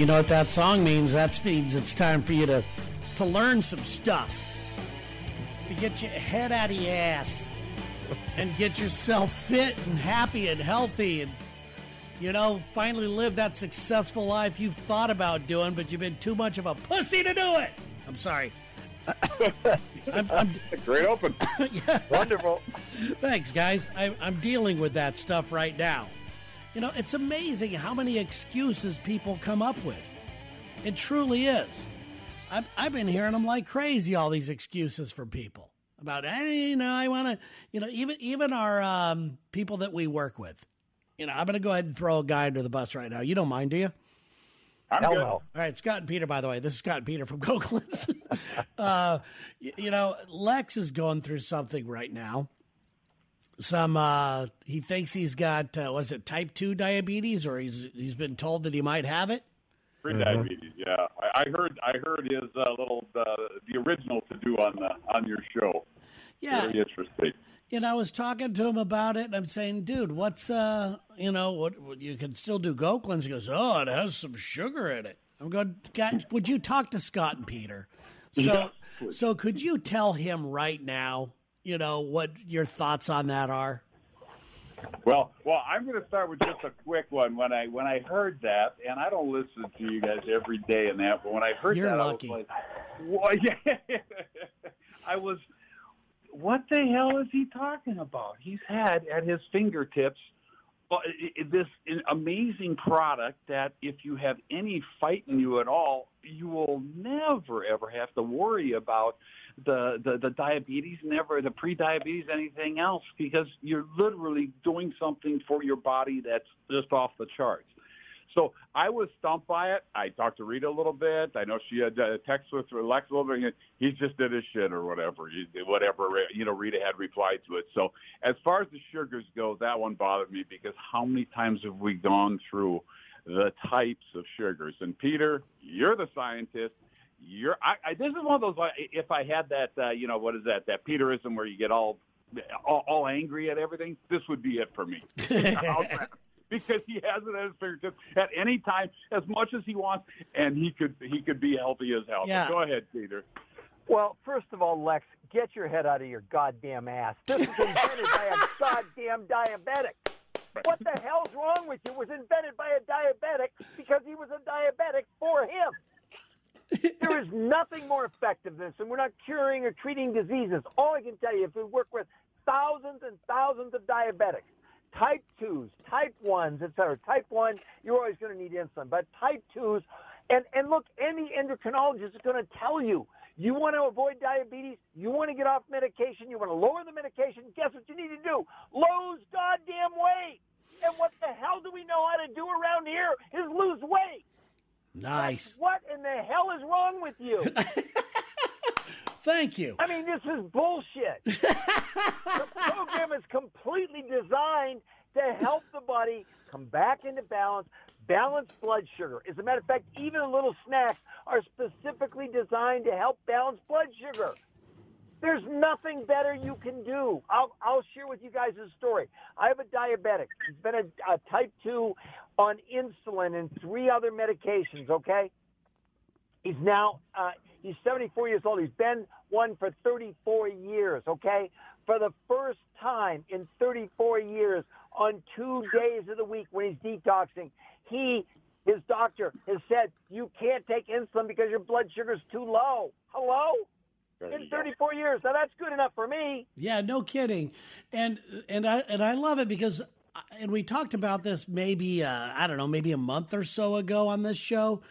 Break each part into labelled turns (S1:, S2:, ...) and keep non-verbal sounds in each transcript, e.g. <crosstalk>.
S1: You know what that song means? That means it's time for you to to learn some stuff. To get your head out of your ass and get yourself fit and happy and healthy and you know, finally live that successful life you've thought about doing, but you've been too much of a pussy to do it. I'm sorry. <laughs> I'm, I'm,
S2: Great open. <laughs>
S3: Wonderful.
S1: Thanks, guys. I, I'm dealing with that stuff right now. You know, it's amazing how many excuses people come up with. It truly is. I've, I've been hearing them like crazy, all these excuses for people about, hey, you know, I want to, you know, even even our um, people that we work with. You know, I'm going to go ahead and throw a guy under the bus right now. You don't mind, do you?
S2: I'm
S3: Hell
S2: good.
S3: no.
S1: All right, Scott and Peter, by the way. This is Scott and Peter from <laughs> Copeland's. <laughs> uh, y- you know, Lex is going through something right now. Some, uh, he thinks he's got, uh, what is it, type 2 diabetes, or he's he's been told that he might have it.
S2: Pre-diabetes, yeah. I, I heard. I heard his uh, little uh, the original to do on the on your show.
S1: Yeah.
S2: Very interesting.
S1: And I was talking to him about it, and I'm saying, dude, what's, uh, you know, what, what you can still do Go Cleanse. He goes, oh, it has some sugar in it. I'm going, God, would you talk to Scott and Peter? So, <laughs>
S2: Yeah.
S1: so could you tell him right now, you know, what your thoughts on that are?
S2: Well, well, I'm going to start with just a quick one. When I when I heard that, and I don't listen to you guys every day and that, but when I heard
S1: You're
S2: that,
S1: lucky.
S2: I was like, what? <laughs> I was, what the hell is he talking about? He's had at his fingertips well, this amazing product that if you have any fight in you at all, you will never ever have to worry about the, the, the diabetes, never the pre-diabetes, anything else, because you're literally doing something for your body that's just off the charts. So I was stumped by it. I talked to Rita a little bit. I know she had uh, text with Lex a little bit. He just did his shit or whatever. He, whatever you know, Rita had replied to it. So as far as the sugars go, that one bothered me because how many times have we gone through the types of sugars? And Peter, you're the scientist. You're. I, I, this is one of those. like, If I had that, uh, you know, what is that? That Peterism where you get all all, all angry at everything. This would be it for me. <laughs> How's that? because he has it at his fingertips at any time, as much as he wants, and he could he could be healthy as hell.
S1: Yeah.
S2: Go ahead, Peter.
S3: Well, first of all, Lex, get your head out of your goddamn ass. This was invented by a <laughs> goddamn diabetic. What the hell's wrong with you? It was invented by a diabetic because he was a diabetic for him. There is nothing more effective than this, and we're not curing or treating diseases. All I can tell you, if we work with thousands and thousands of diabetics, type 2s, type 1s, et cetera. Type 1, you're always going to need insulin, but type 2s, and, and look, any endocrinologist is going to tell you, you want to avoid diabetes, you want to get off medication, you want to lower the medication, guess what you need to do? Lose goddamn weight. And what the hell do we know how to do around here is lose weight.
S1: Nice.
S3: What in the hell is wrong with you? <laughs>
S1: Thank you.
S3: I mean, this is bullshit. <laughs> the program is completely designed to help the body come back into balance, balance blood sugar. As a matter of fact, even the little snacks are specifically designed to help balance blood sugar. There's nothing better you can do. I'll, I'll share with you guys a story. I have a diabetic. He's been a, a type 2 on insulin and three other medications, okay? He's now uh, he's 74 years old. He's been one for 34 years. Okay, for the first time in 34 years, on two days of the week when he's detoxing, he his doctor has said you can't take insulin because your blood sugar's too low. Hello. In 34 years, now that's good enough for me.
S1: Yeah, no kidding. And and I and I love it because and we talked about this maybe uh, I don't know maybe a month or so ago on this show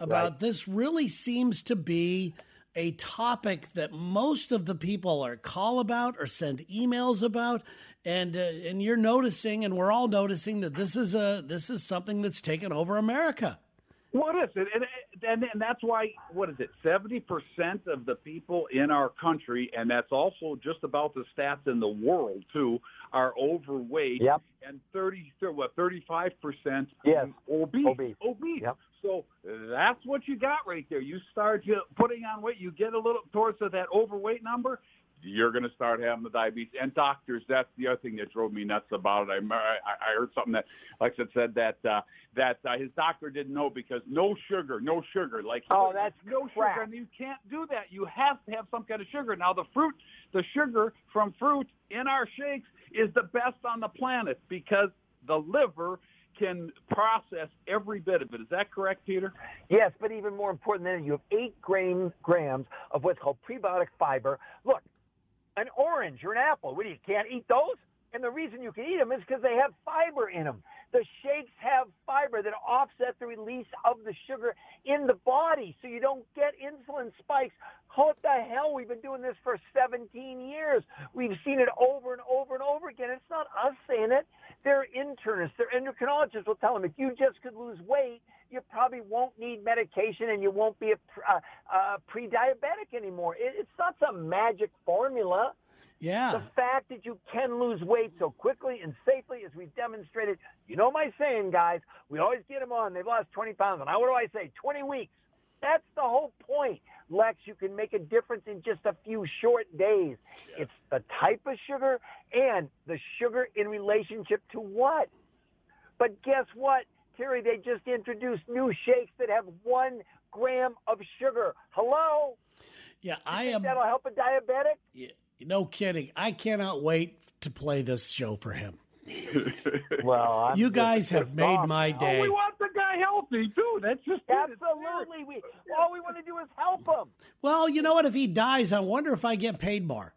S1: about
S3: Right.
S1: this really seems to be a topic that most of the people are call about or send emails about and uh, and you're noticing and we're all noticing that this is a this is something that's taken over America.
S2: What is it? And, and and that's why what is it? Seventy percent of the people in our country, and that's also just about the stats in the world too, are overweight.
S3: Yep.
S2: And thirty, what thirty-five percent
S3: Yes.
S2: obese.
S3: Obese.
S2: Obese.
S3: Yep.
S2: So that's what you got right there. You start putting on weight, you get a little towards that overweight number. you're going to start having the diabetes. And doctors, that's the other thing that drove me nuts about it. I, I heard something that, like I said, that uh, that uh, his doctor didn't know because no sugar, no sugar. Like
S3: oh, that's
S2: no
S3: crap.
S2: sugar, and you can't do that. You have to have some kind of sugar. Now the fruit, the sugar from fruit in our shakes is the best on the planet because the liver can process every bit of it. Is that correct, Peter?
S3: Yes, but even more important than that, you have eight grams, grams of what's called prebiotic fiber. Look, an orange or an apple, what, you can't eat those? And the reason you can eat them is because they have fiber in them. The shakes have fiber that offset the release of the sugar in the body so you don't get insulin spikes. What the hell? We've been doing this for 17 years. We've seen it over and over and over again. It's not us saying it. Their internists, their endocrinologists will tell them if you just could lose weight, you probably won't need medication and you won't be a uh, uh, pre-diabetic anymore. It, it's not some magic formula.
S1: Yeah.
S3: The fact that you can lose weight so quickly and safely, as we've demonstrated, you know my saying, guys. We always get them on. They've lost 20 pounds. And now what do I say? 20 weeks. That's the whole point. Lex, you can make a difference in just a few short days. Yeah. It's the type of sugar and the sugar in relationship to what? But guess what, Terry? They just introduced new shakes that have one gram of sugar. Hello?
S1: Yeah, I am.
S3: That'll help a diabetic?
S1: Yeah, no kidding. I cannot wait to play this show for him. <laughs>
S3: well, I'm
S1: you guys have made my day.
S2: Oh, we want the guy healthy too. That's just
S3: absolutely. We all we want to do is help him.
S1: Well, you know what? If he dies, I wonder if I get paid more.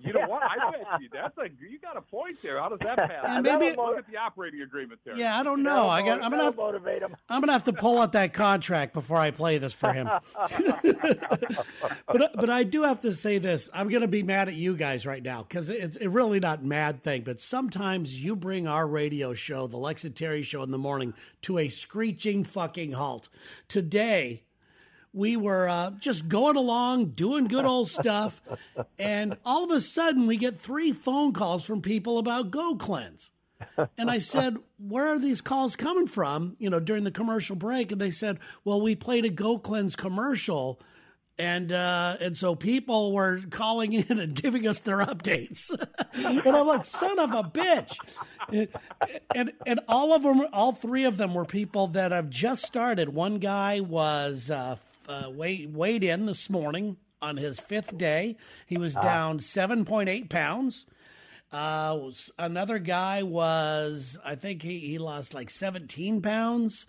S2: You know what? I bet you that's a you got a point there. How does that <laughs> pass? And maybe look at the operating agreement there.
S1: Yeah, I don't know. I got. I'm gonna have,
S3: motivate him.
S1: I'm gonna have to pull out that contract before I play this for him. <laughs> <laughs> but but I do have to say this. I'm gonna be mad at you guys right now because it's it really not mad thing. But sometimes you bring our radio show, the Lex Terry show in the morning, to a screeching fucking halt. Today we were uh, just going along, doing good old stuff, and all of a sudden we get three phone calls from people about Go Cleanse. And I said, Where are these calls coming from? You know, during the commercial break. And they said, Well, we played a Go Cleanse commercial. And uh, and so people were calling in and giving us their updates, <laughs> and I'm like, son of a bitch, and, and all of them, all three of them were people that have just started. One guy was uh, uh, weighed, weighed in this morning on his fifth day. He was ah. down 7.8 pounds. Uh, another guy was, I think he, he lost like 17 pounds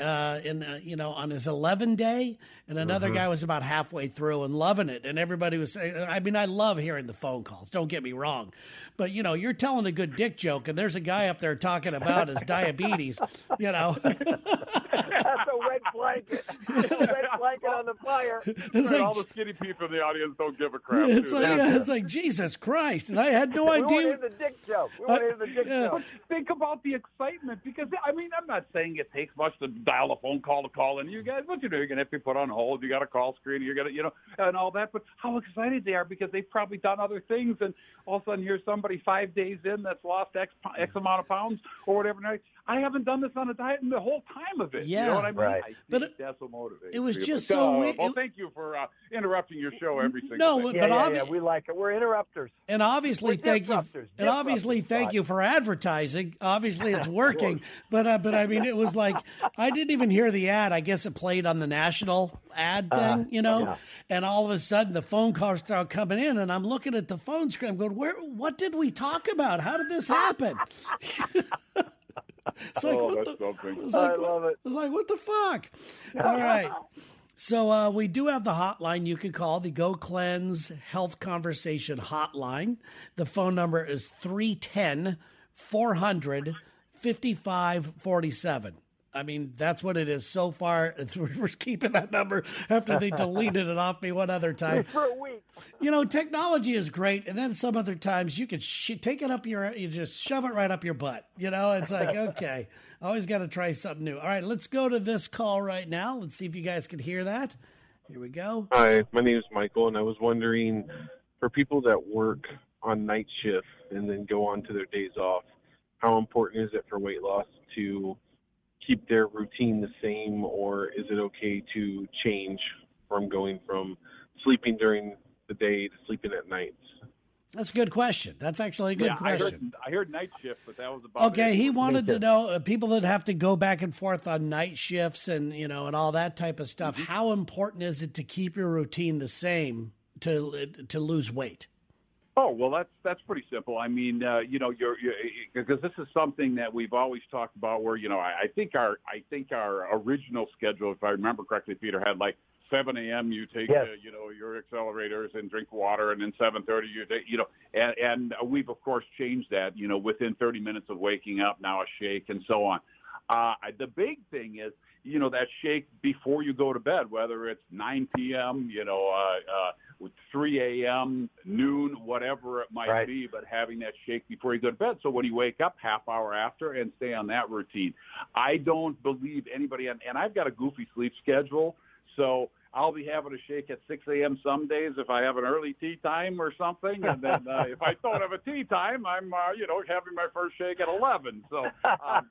S1: uh, in uh, you know on his 11 day, and another mm-hmm. guy was about halfway through and loving it. And everybody was saying, I mean, I love hearing the phone calls. Don't get me wrong, but you know, you're telling a good dick joke, and there's a guy up there talking about his <laughs> diabetes. You know, <laughs>
S3: that's a red blanket, red blanket on the fire.
S2: It's like, all the skinny people in the audience don't give a crap.
S1: It's like, yeah, it's like Jesus Christ, and I had no
S3: we
S1: idea.
S3: We want to the dick joke. We want to the dick
S2: yeah.
S3: joke.
S2: Think about the excitement, because I mean, I'm not saying it takes much to dial a phone call to call in. You guys, what you do? You're gonna have to be put on hold. You got a call screen. You're gonna, you know, and all that. But how excited they are because they've probably done other things, and all of a sudden here's somebody five days in that's lost X X amount of pounds or whatever. I haven't done this on a diet in the whole time of it.
S1: Yeah,
S2: you know what I mean?
S3: Right.
S2: I
S1: but it,
S2: that's what motivates.
S1: It was
S2: me.
S1: just
S2: but,
S1: so.
S2: Uh,
S1: we,
S2: well, thank you for uh, interrupting your show every single day.
S1: no,
S2: day.
S1: but
S3: yeah,
S1: obvi-
S3: yeah, we like it. We're interrupters.
S1: And obviously,
S3: We're
S1: thank you. And obviously, thank you for advertising. Obviously, it's <laughs> working. but uh, but I mean, it was like I didn't even hear the ad. I guess it played on the national ad thing, uh, you know.
S3: Yeah.
S1: And all of a sudden, the phone calls start coming in, and I'm looking at the phone screen. I'm going, "Where? What did we talk about? How did this happen?" <laughs> it's <laughs> like,
S2: oh,
S1: what the,
S2: something.
S1: It's like,
S3: I love it.
S1: It's like, what the fuck? <laughs> All right. So uh, we do have the hotline you can call, the Go Cleanse Health Conversation hotline. The phone number is 310 400 5547. I mean, that's what it is so far. <laughs> We're keeping that number after they deleted it off me one other time. <laughs>
S3: For a week.
S1: You know, technology is great, and then some other times you can sh- take it up your, you just shove it right up your butt. You know, it's like <laughs> okay, always got to try something new. All right, let's go to this call right now. Let's see if you guys can hear that. Here we go.
S4: Hi, my name is Michael, and I was wondering for people that work on night shift and then go on to their days off, how important is it for weight loss to keep their routine the same, or is it okay to change from going from sleeping during the day to sleeping at night?
S1: That's a good question. That's actually a good
S2: yeah,
S1: question.
S2: I heard, I heard night shift, but that was about
S1: Okay,
S2: it.
S1: he wanted to know uh, people that have to go back and forth on night shifts and you know and all that type of stuff.
S2: Mm-hmm.
S1: How important is it to keep your routine the same to to lose weight?
S2: Oh well, that's that's pretty simple. I mean, uh, you know, you're, because this is something that we've always talked about. Where you know, I, I think our I think our original schedule, if I remember correctly, Peter had like 7 a.m. You take
S3: Yes.
S2: uh, you know your accelerators and drink water, and then 7:30 you take you know, and, and we've of course changed that. You know, within 30 minutes of waking up, now a shake and so on. Uh, the big thing is, you know, that shake before you go to bed, whether it's 9 p.m., you know, uh, uh, 3 a.m., noon, whatever it might
S3: Right.
S2: be, but having that shake before you go to bed. So when you wake up, half hour after, and stay on that routine. I don't believe anybody, and, and I've got a goofy sleep schedule, so I'll be having a shake at 6 a.m. some days if I have an early tea time or something, and then uh, if I don't have a tea time, I'm uh, you know having my first shake at 11. So um,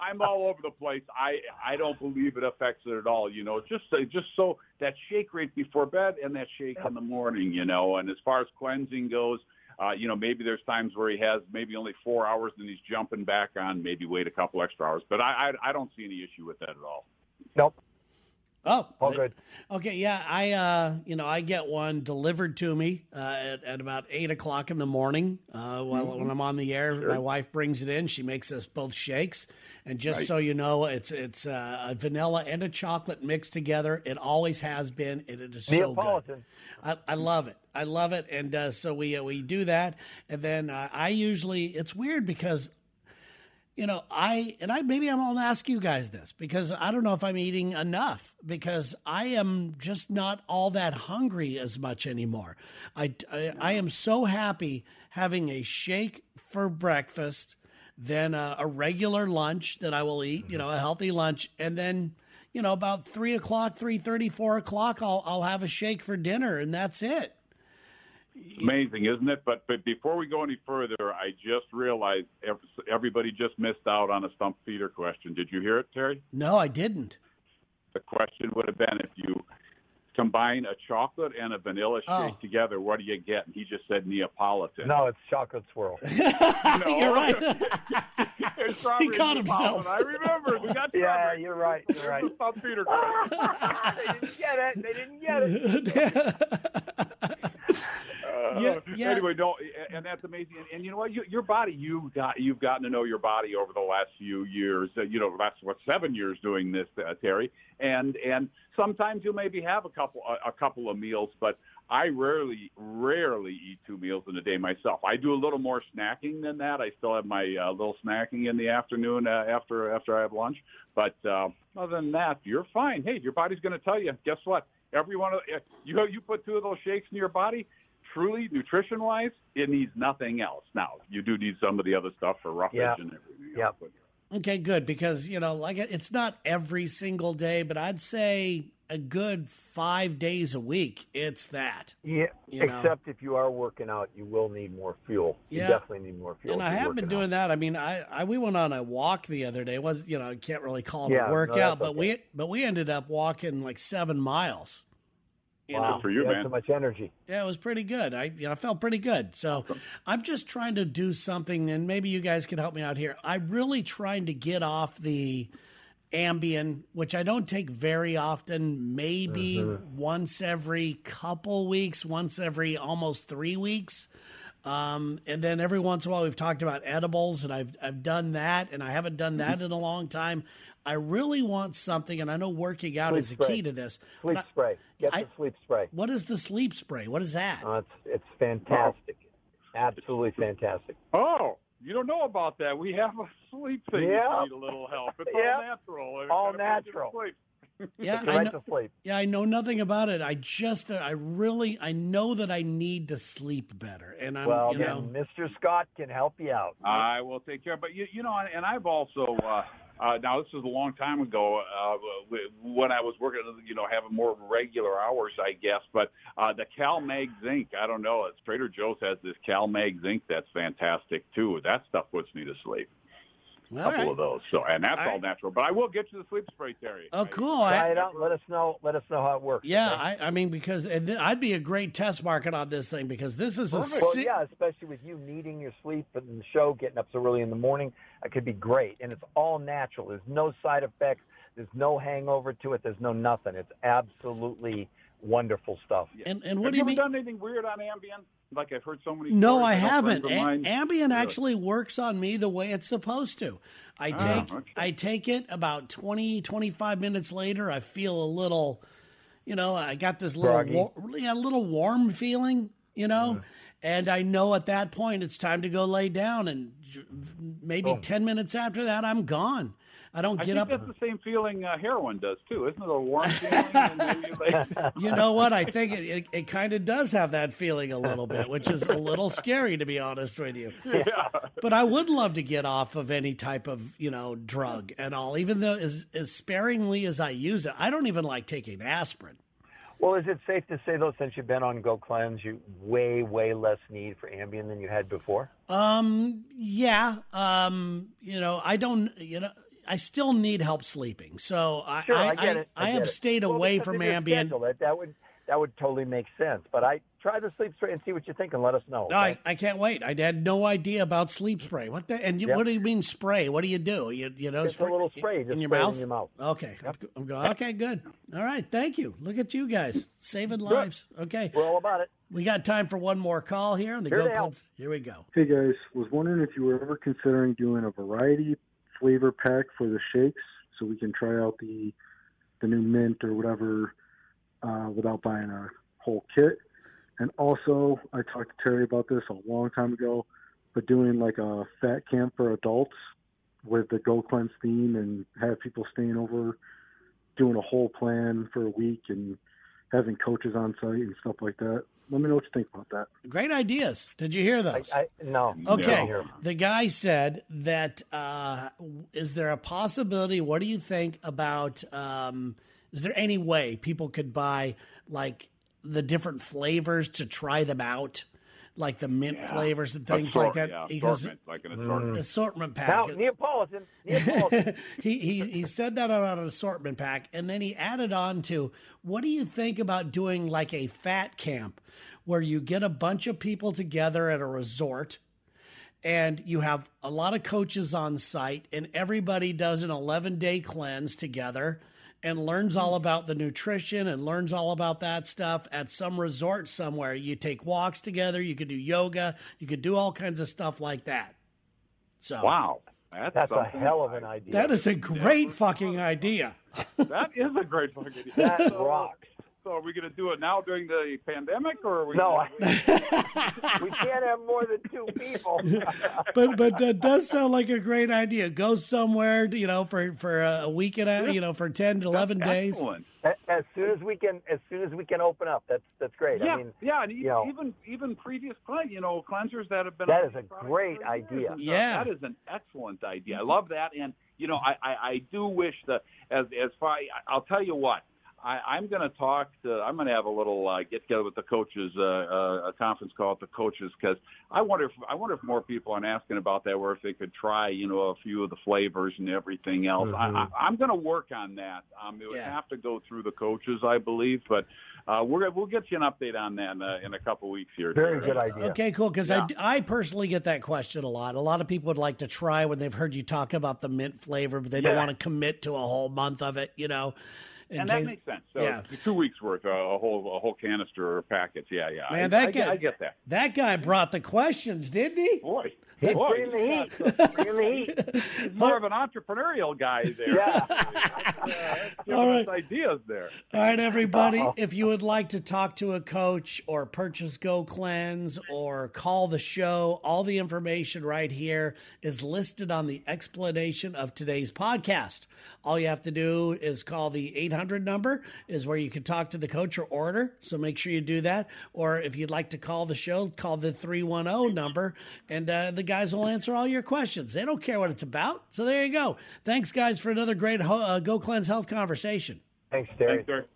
S2: I'm all over the place. I I don't believe it affects it at all. You know, just uh, just so that shake right before bed and that shake in the morning. You know, and as far as cleansing goes. Uh, you know, maybe there's times where he has maybe only four hours and he's jumping back on maybe wait a couple extra hours. But I, I, I don't see any issue with that at all.
S3: Nope.
S1: Oh,
S3: All good.
S1: Okay, yeah, I uh, you know I get one delivered to me uh, at, at about eight o'clock in the morning. Uh, while
S2: Mm-hmm.
S1: when I'm on the air, my wife brings it in. She makes us both shakes, and just so you know, it's it's uh, a vanilla and a chocolate mixed together. It always has been, and it is so good. I, I love it. I love it, and uh, so we uh, we do that, and then uh, I usually it's weird because you know, I and I maybe I'm gonna ask you guys this because I don't know if I'm eating enough because I am just not all that hungry as much anymore. I I, I am so happy having a shake for breakfast, then a, a regular lunch that I will eat, you know, a mm-hmm. healthy lunch, and then you know about three o'clock, three thirty, four o'clock, I'll I'll have a shake for dinner, and that's it.
S2: Amazing, isn't it? But but before we go any further, I just realized everybody just missed out on a stump feeder question. Did you hear it, Terry?
S1: No, I didn't.
S2: The question would have been if you combine a chocolate and a vanilla oh. shake
S1: Oh.
S2: together, what do you get? And he just said Neapolitan.
S3: No, it's chocolate swirl.
S2: No. <laughs>
S1: You're right. <laughs> He caught himself.
S2: I remember. We got <laughs>
S3: Yeah,
S2: strawberry.
S3: you're right. You're right.
S2: The stump feeder question.
S3: they didn't get it. They didn't get it.
S2: Uh,
S1: Yeah, <laughs> yeah.
S2: Anyway, no, and that's amazing. And, and you know what? You, your body, you got, you've gotten to know your body over the last few years. Uh, you know, last what seven years doing this, uh, Terry. And and sometimes you maybe have a couple a, a couple of meals, but I rarely rarely eat two meals in a day myself. I do a little more snacking than that. I still have my uh, little snacking in the afternoon uh, after after I have lunch. But uh, other than that, you're fine. Hey, your body's going to tell you. Guess what? Every one of uh, you you put two of those shakes in your body. Truly, nutrition wise, it needs nothing else. Now, you do need some of the other stuff for roughage
S3: Yeah.
S2: and everything.
S3: Yeah.
S2: else,
S1: Okay, good because you know, like it's not every single day, but I'd say a good five days a week. It's that,
S3: Yeah,
S1: You know.
S3: except if you are working out, you will need more fuel.
S1: Yeah.
S3: You definitely need more fuel.
S1: and I have been doing
S3: out.
S1: that. I mean, I, I we went on a walk the other day. It was you know, I can't really call it
S3: Yeah,
S1: a workout,
S3: that's
S1: but we but we ended up walking like seven miles. You
S3: Wow.
S1: know,
S2: for you,
S3: you have
S2: man.
S3: so much energy.
S1: Yeah, it was pretty good. I you know I felt pretty good. So I'm just trying to do something, and maybe you guys can help me out here. I'm really trying to get off the Ambien, which I don't take very often. Maybe once every couple weeks, once every almost three weeks. Um, and then every once in a while, we've talked about edibles, and I've I've done that, and I haven't done that in a long time. I really want something, and I know working out
S3: Sleep
S1: is a key to this.
S3: Sleep
S1: I-
S3: spray. Get
S1: I-
S3: the sleep spray.
S1: what is the sleep spray? What is that?
S3: Uh, it's it's fantastic. Absolutely fantastic.
S2: Oh, you don't know about that? We have a sleep thing.
S3: Yeah.
S2: You need a little help. It's <laughs>
S3: Yeah.
S2: all natural. It
S3: All
S2: kinda puts you to
S3: natural.
S2: sleep. <laughs>
S1: Yeah, I know,
S3: to sleep.
S1: yeah, I know nothing about it. I just, uh, I really, I know that I need to sleep better, and I'm,
S3: Well,
S1: you know,
S3: Mr. Scott can help you out.
S2: I will take care. But you, you know, and I've also uh, uh, now this was a long time ago uh, when I was working, you know, having more regular hours, I guess. But uh, the Cal Mag Zinc, I don't know. It's Trader Joe's has this Cal Mag Zinc that's fantastic too. That stuff puts me to sleep. A
S1: All
S2: couple
S1: right.
S2: of those. So, and that's
S1: All
S2: all,
S1: right.
S2: natural. But I will get you the sleep spray, Terry.
S1: Oh,
S2: I-
S1: cool.
S3: Try
S1: I,
S3: it out. Let us know. Let us know how it works.
S1: yeah,
S3: okay?
S1: I, I mean, because and th- I'd be a great test market on this thing because this is a
S3: Well,
S1: si-
S3: yeah, especially with you needing your sleep and the show, getting up so early in the morning, it could be great. And it's all natural. There's no side effects. There's no hangover to it. There's no nothing. It's absolutely wonderful stuff.
S1: And and what
S2: Have
S1: do
S2: you
S1: you mean?
S2: done anything weird on Ambien? Like I've heard so many.
S1: No, I haven't.
S2: friends.
S1: A- Ambien actually works on me the way it's supposed to. I take
S2: Ah, okay.
S1: I take it about 20 25 minutes later I feel a little you know, I got this little war- yeah, a little warm feeling, you know,
S2: Mm-hmm.
S1: and I know at that point it's time to go lay down and j- maybe 10 minutes after that I'm gone. I don't
S2: I
S1: get
S2: think
S1: up
S2: that's the same feeling uh, heroin does too, isn't it? A warm <laughs> feeling. you <laughs>
S1: You know what? I think it, it, it kind of does have that feeling a little bit, which is a little scary to be honest with you. <laughs>
S2: yeah.
S1: But I would love to get off of any type of, you know, drug and all, even though as, as sparingly as I use it. I don't even like taking aspirin.
S3: Well, is it safe to say though, since you've been on Go Cleanse, you way way less need for Ambien than you had before?
S1: Um, yeah. Um, you know, I don't, you know, I still need help sleeping. So I,
S3: Sure, I,
S1: I,
S3: get it.
S1: I,
S3: get
S1: have
S3: it.
S1: stayed
S3: Well,
S1: away from Ambien.
S3: schedule, That, that would that would totally make sense. But I try the sleep spray and see what you think, and let us know.
S1: No, I. I can't wait. I had no idea about sleep spray. What the? And you,
S3: Yep.
S1: what do you mean spray? What do you do? You you know,
S3: Just a little spray, just
S1: in your
S3: spray it in
S1: mouth.
S3: your mouth.
S1: Okay, I'm going. Okay, good. All right, thank you. Look at you guys saving lives. Okay,
S3: We're all about it.
S1: we got time for one more call here on the
S3: Here
S1: Go
S3: to help.
S1: Cleanse. Here we go.
S5: Hey guys, was wondering if you were ever considering doing a variety flavor pack for the shakes, so we can try out the the new mint or whatever uh, without buying a whole kit. And also, I talked to Terry about this a long time ago, but doing like a fat camp for adults with the Go Cleanse theme and have people staying over, doing a whole plan for a week and having coaches on site and stuff like that. Let me know what you think about that.
S1: Great ideas. Did you hear
S3: I,
S1: those?
S3: I, no.
S1: Okay.
S3: No.
S1: The guy said that uh, is there a possibility? What do you think about? Um, is there any way people could buy like the different flavors to try them out, like the mint flavors and things like that?
S2: Yeah,
S1: Because
S2: assortment, like an assortment. Mm.
S1: assortment
S3: Now,
S1: pack.
S3: Neapolitan. Neapolitan. <laughs>
S1: he, he he said that about an assortment pack, and then he added on to what do you think about doing like a fat camp where you get a bunch of people together at a resort and you have a lot of coaches on site and everybody does an 11 day cleanse together and learns all about the nutrition and learns all about that stuff at some resort somewhere you take walks together you could do yoga you could do all kinds of stuff like that so
S2: Wow, that's,
S3: That's a hell of an idea.
S1: that is a great fucking idea
S2: That is a great fucking <laughs> idea.
S3: That
S2: So-
S3: rocks.
S2: So are we going to do it now during the pandemic, or are we?
S3: No,
S2: gonna- <laughs>
S3: we can't have more than two people. <laughs>
S1: but but that does sound like a great idea. Go somewhere, you know, for for a week and a, you know, for ten to eleven days.
S2: Excellent.
S3: as soon as we can, as soon as we can open up, that's that's great.
S2: Yeah,
S3: I mean,
S2: yeah, and even,
S3: you know-
S2: even even previous cle- you know cleansers that have been
S3: that is a great idea.
S1: Yeah.
S2: that is an excellent idea. I love that, and you know, I I, I do wish that as as far I'll tell you what. I, I'm going to talk to. I'm going to have a little uh, get together with the coaches, uh, uh, a conference call with the coaches, because I wonder if I wonder if more people are asking about that, or if they could try, you know, a few of the flavors and everything else. I, I, I'm going to work on that. Um, it would
S1: Yeah.
S2: have to go through the coaches, I believe, but uh, we're we'll get you an update on that in, uh, in a couple weeks here.
S3: very good idea.
S1: Okay, cool. Because
S2: Yeah.
S1: I, I personally get that question a lot. A lot of people would like to try when they've heard you talk about the mint flavor, but they don't want to commit to a whole month of it. You know, in
S2: and that
S1: case-
S2: makes sense. So
S1: yeah.
S2: two weeks worth, uh, a whole a whole canister or packets. Yeah, yeah.
S1: Man,
S2: I,
S1: that
S2: I,
S1: guy-
S2: I get that.
S1: that guy brought the questions, didn't he?
S2: Boy,
S3: He's
S2: boy,
S3: bringing the heat. <laughs> bringing the heat.
S2: he's more of an entrepreneurial guy there.
S3: Yeah. <laughs>
S2: Giving
S1: All
S2: ideas there.
S1: All right, everybody.
S3: Uh-oh.
S1: If you would like to talk to a coach or purchase Go Cleanse or call the show, all the information right here is listed on the explanation of today's podcast. All you have to do is call the 800 number, is where you can talk to the coach or order. So make sure you do that. Or if you'd like to call the show, call the 310 number, and uh, the guys will answer all your questions. They don't care what it's about. So there you go. Thanks, guys, for another great ho- uh, Go Cleanse Health conversation.
S3: Thanks, Terry.
S2: Thanks, sir.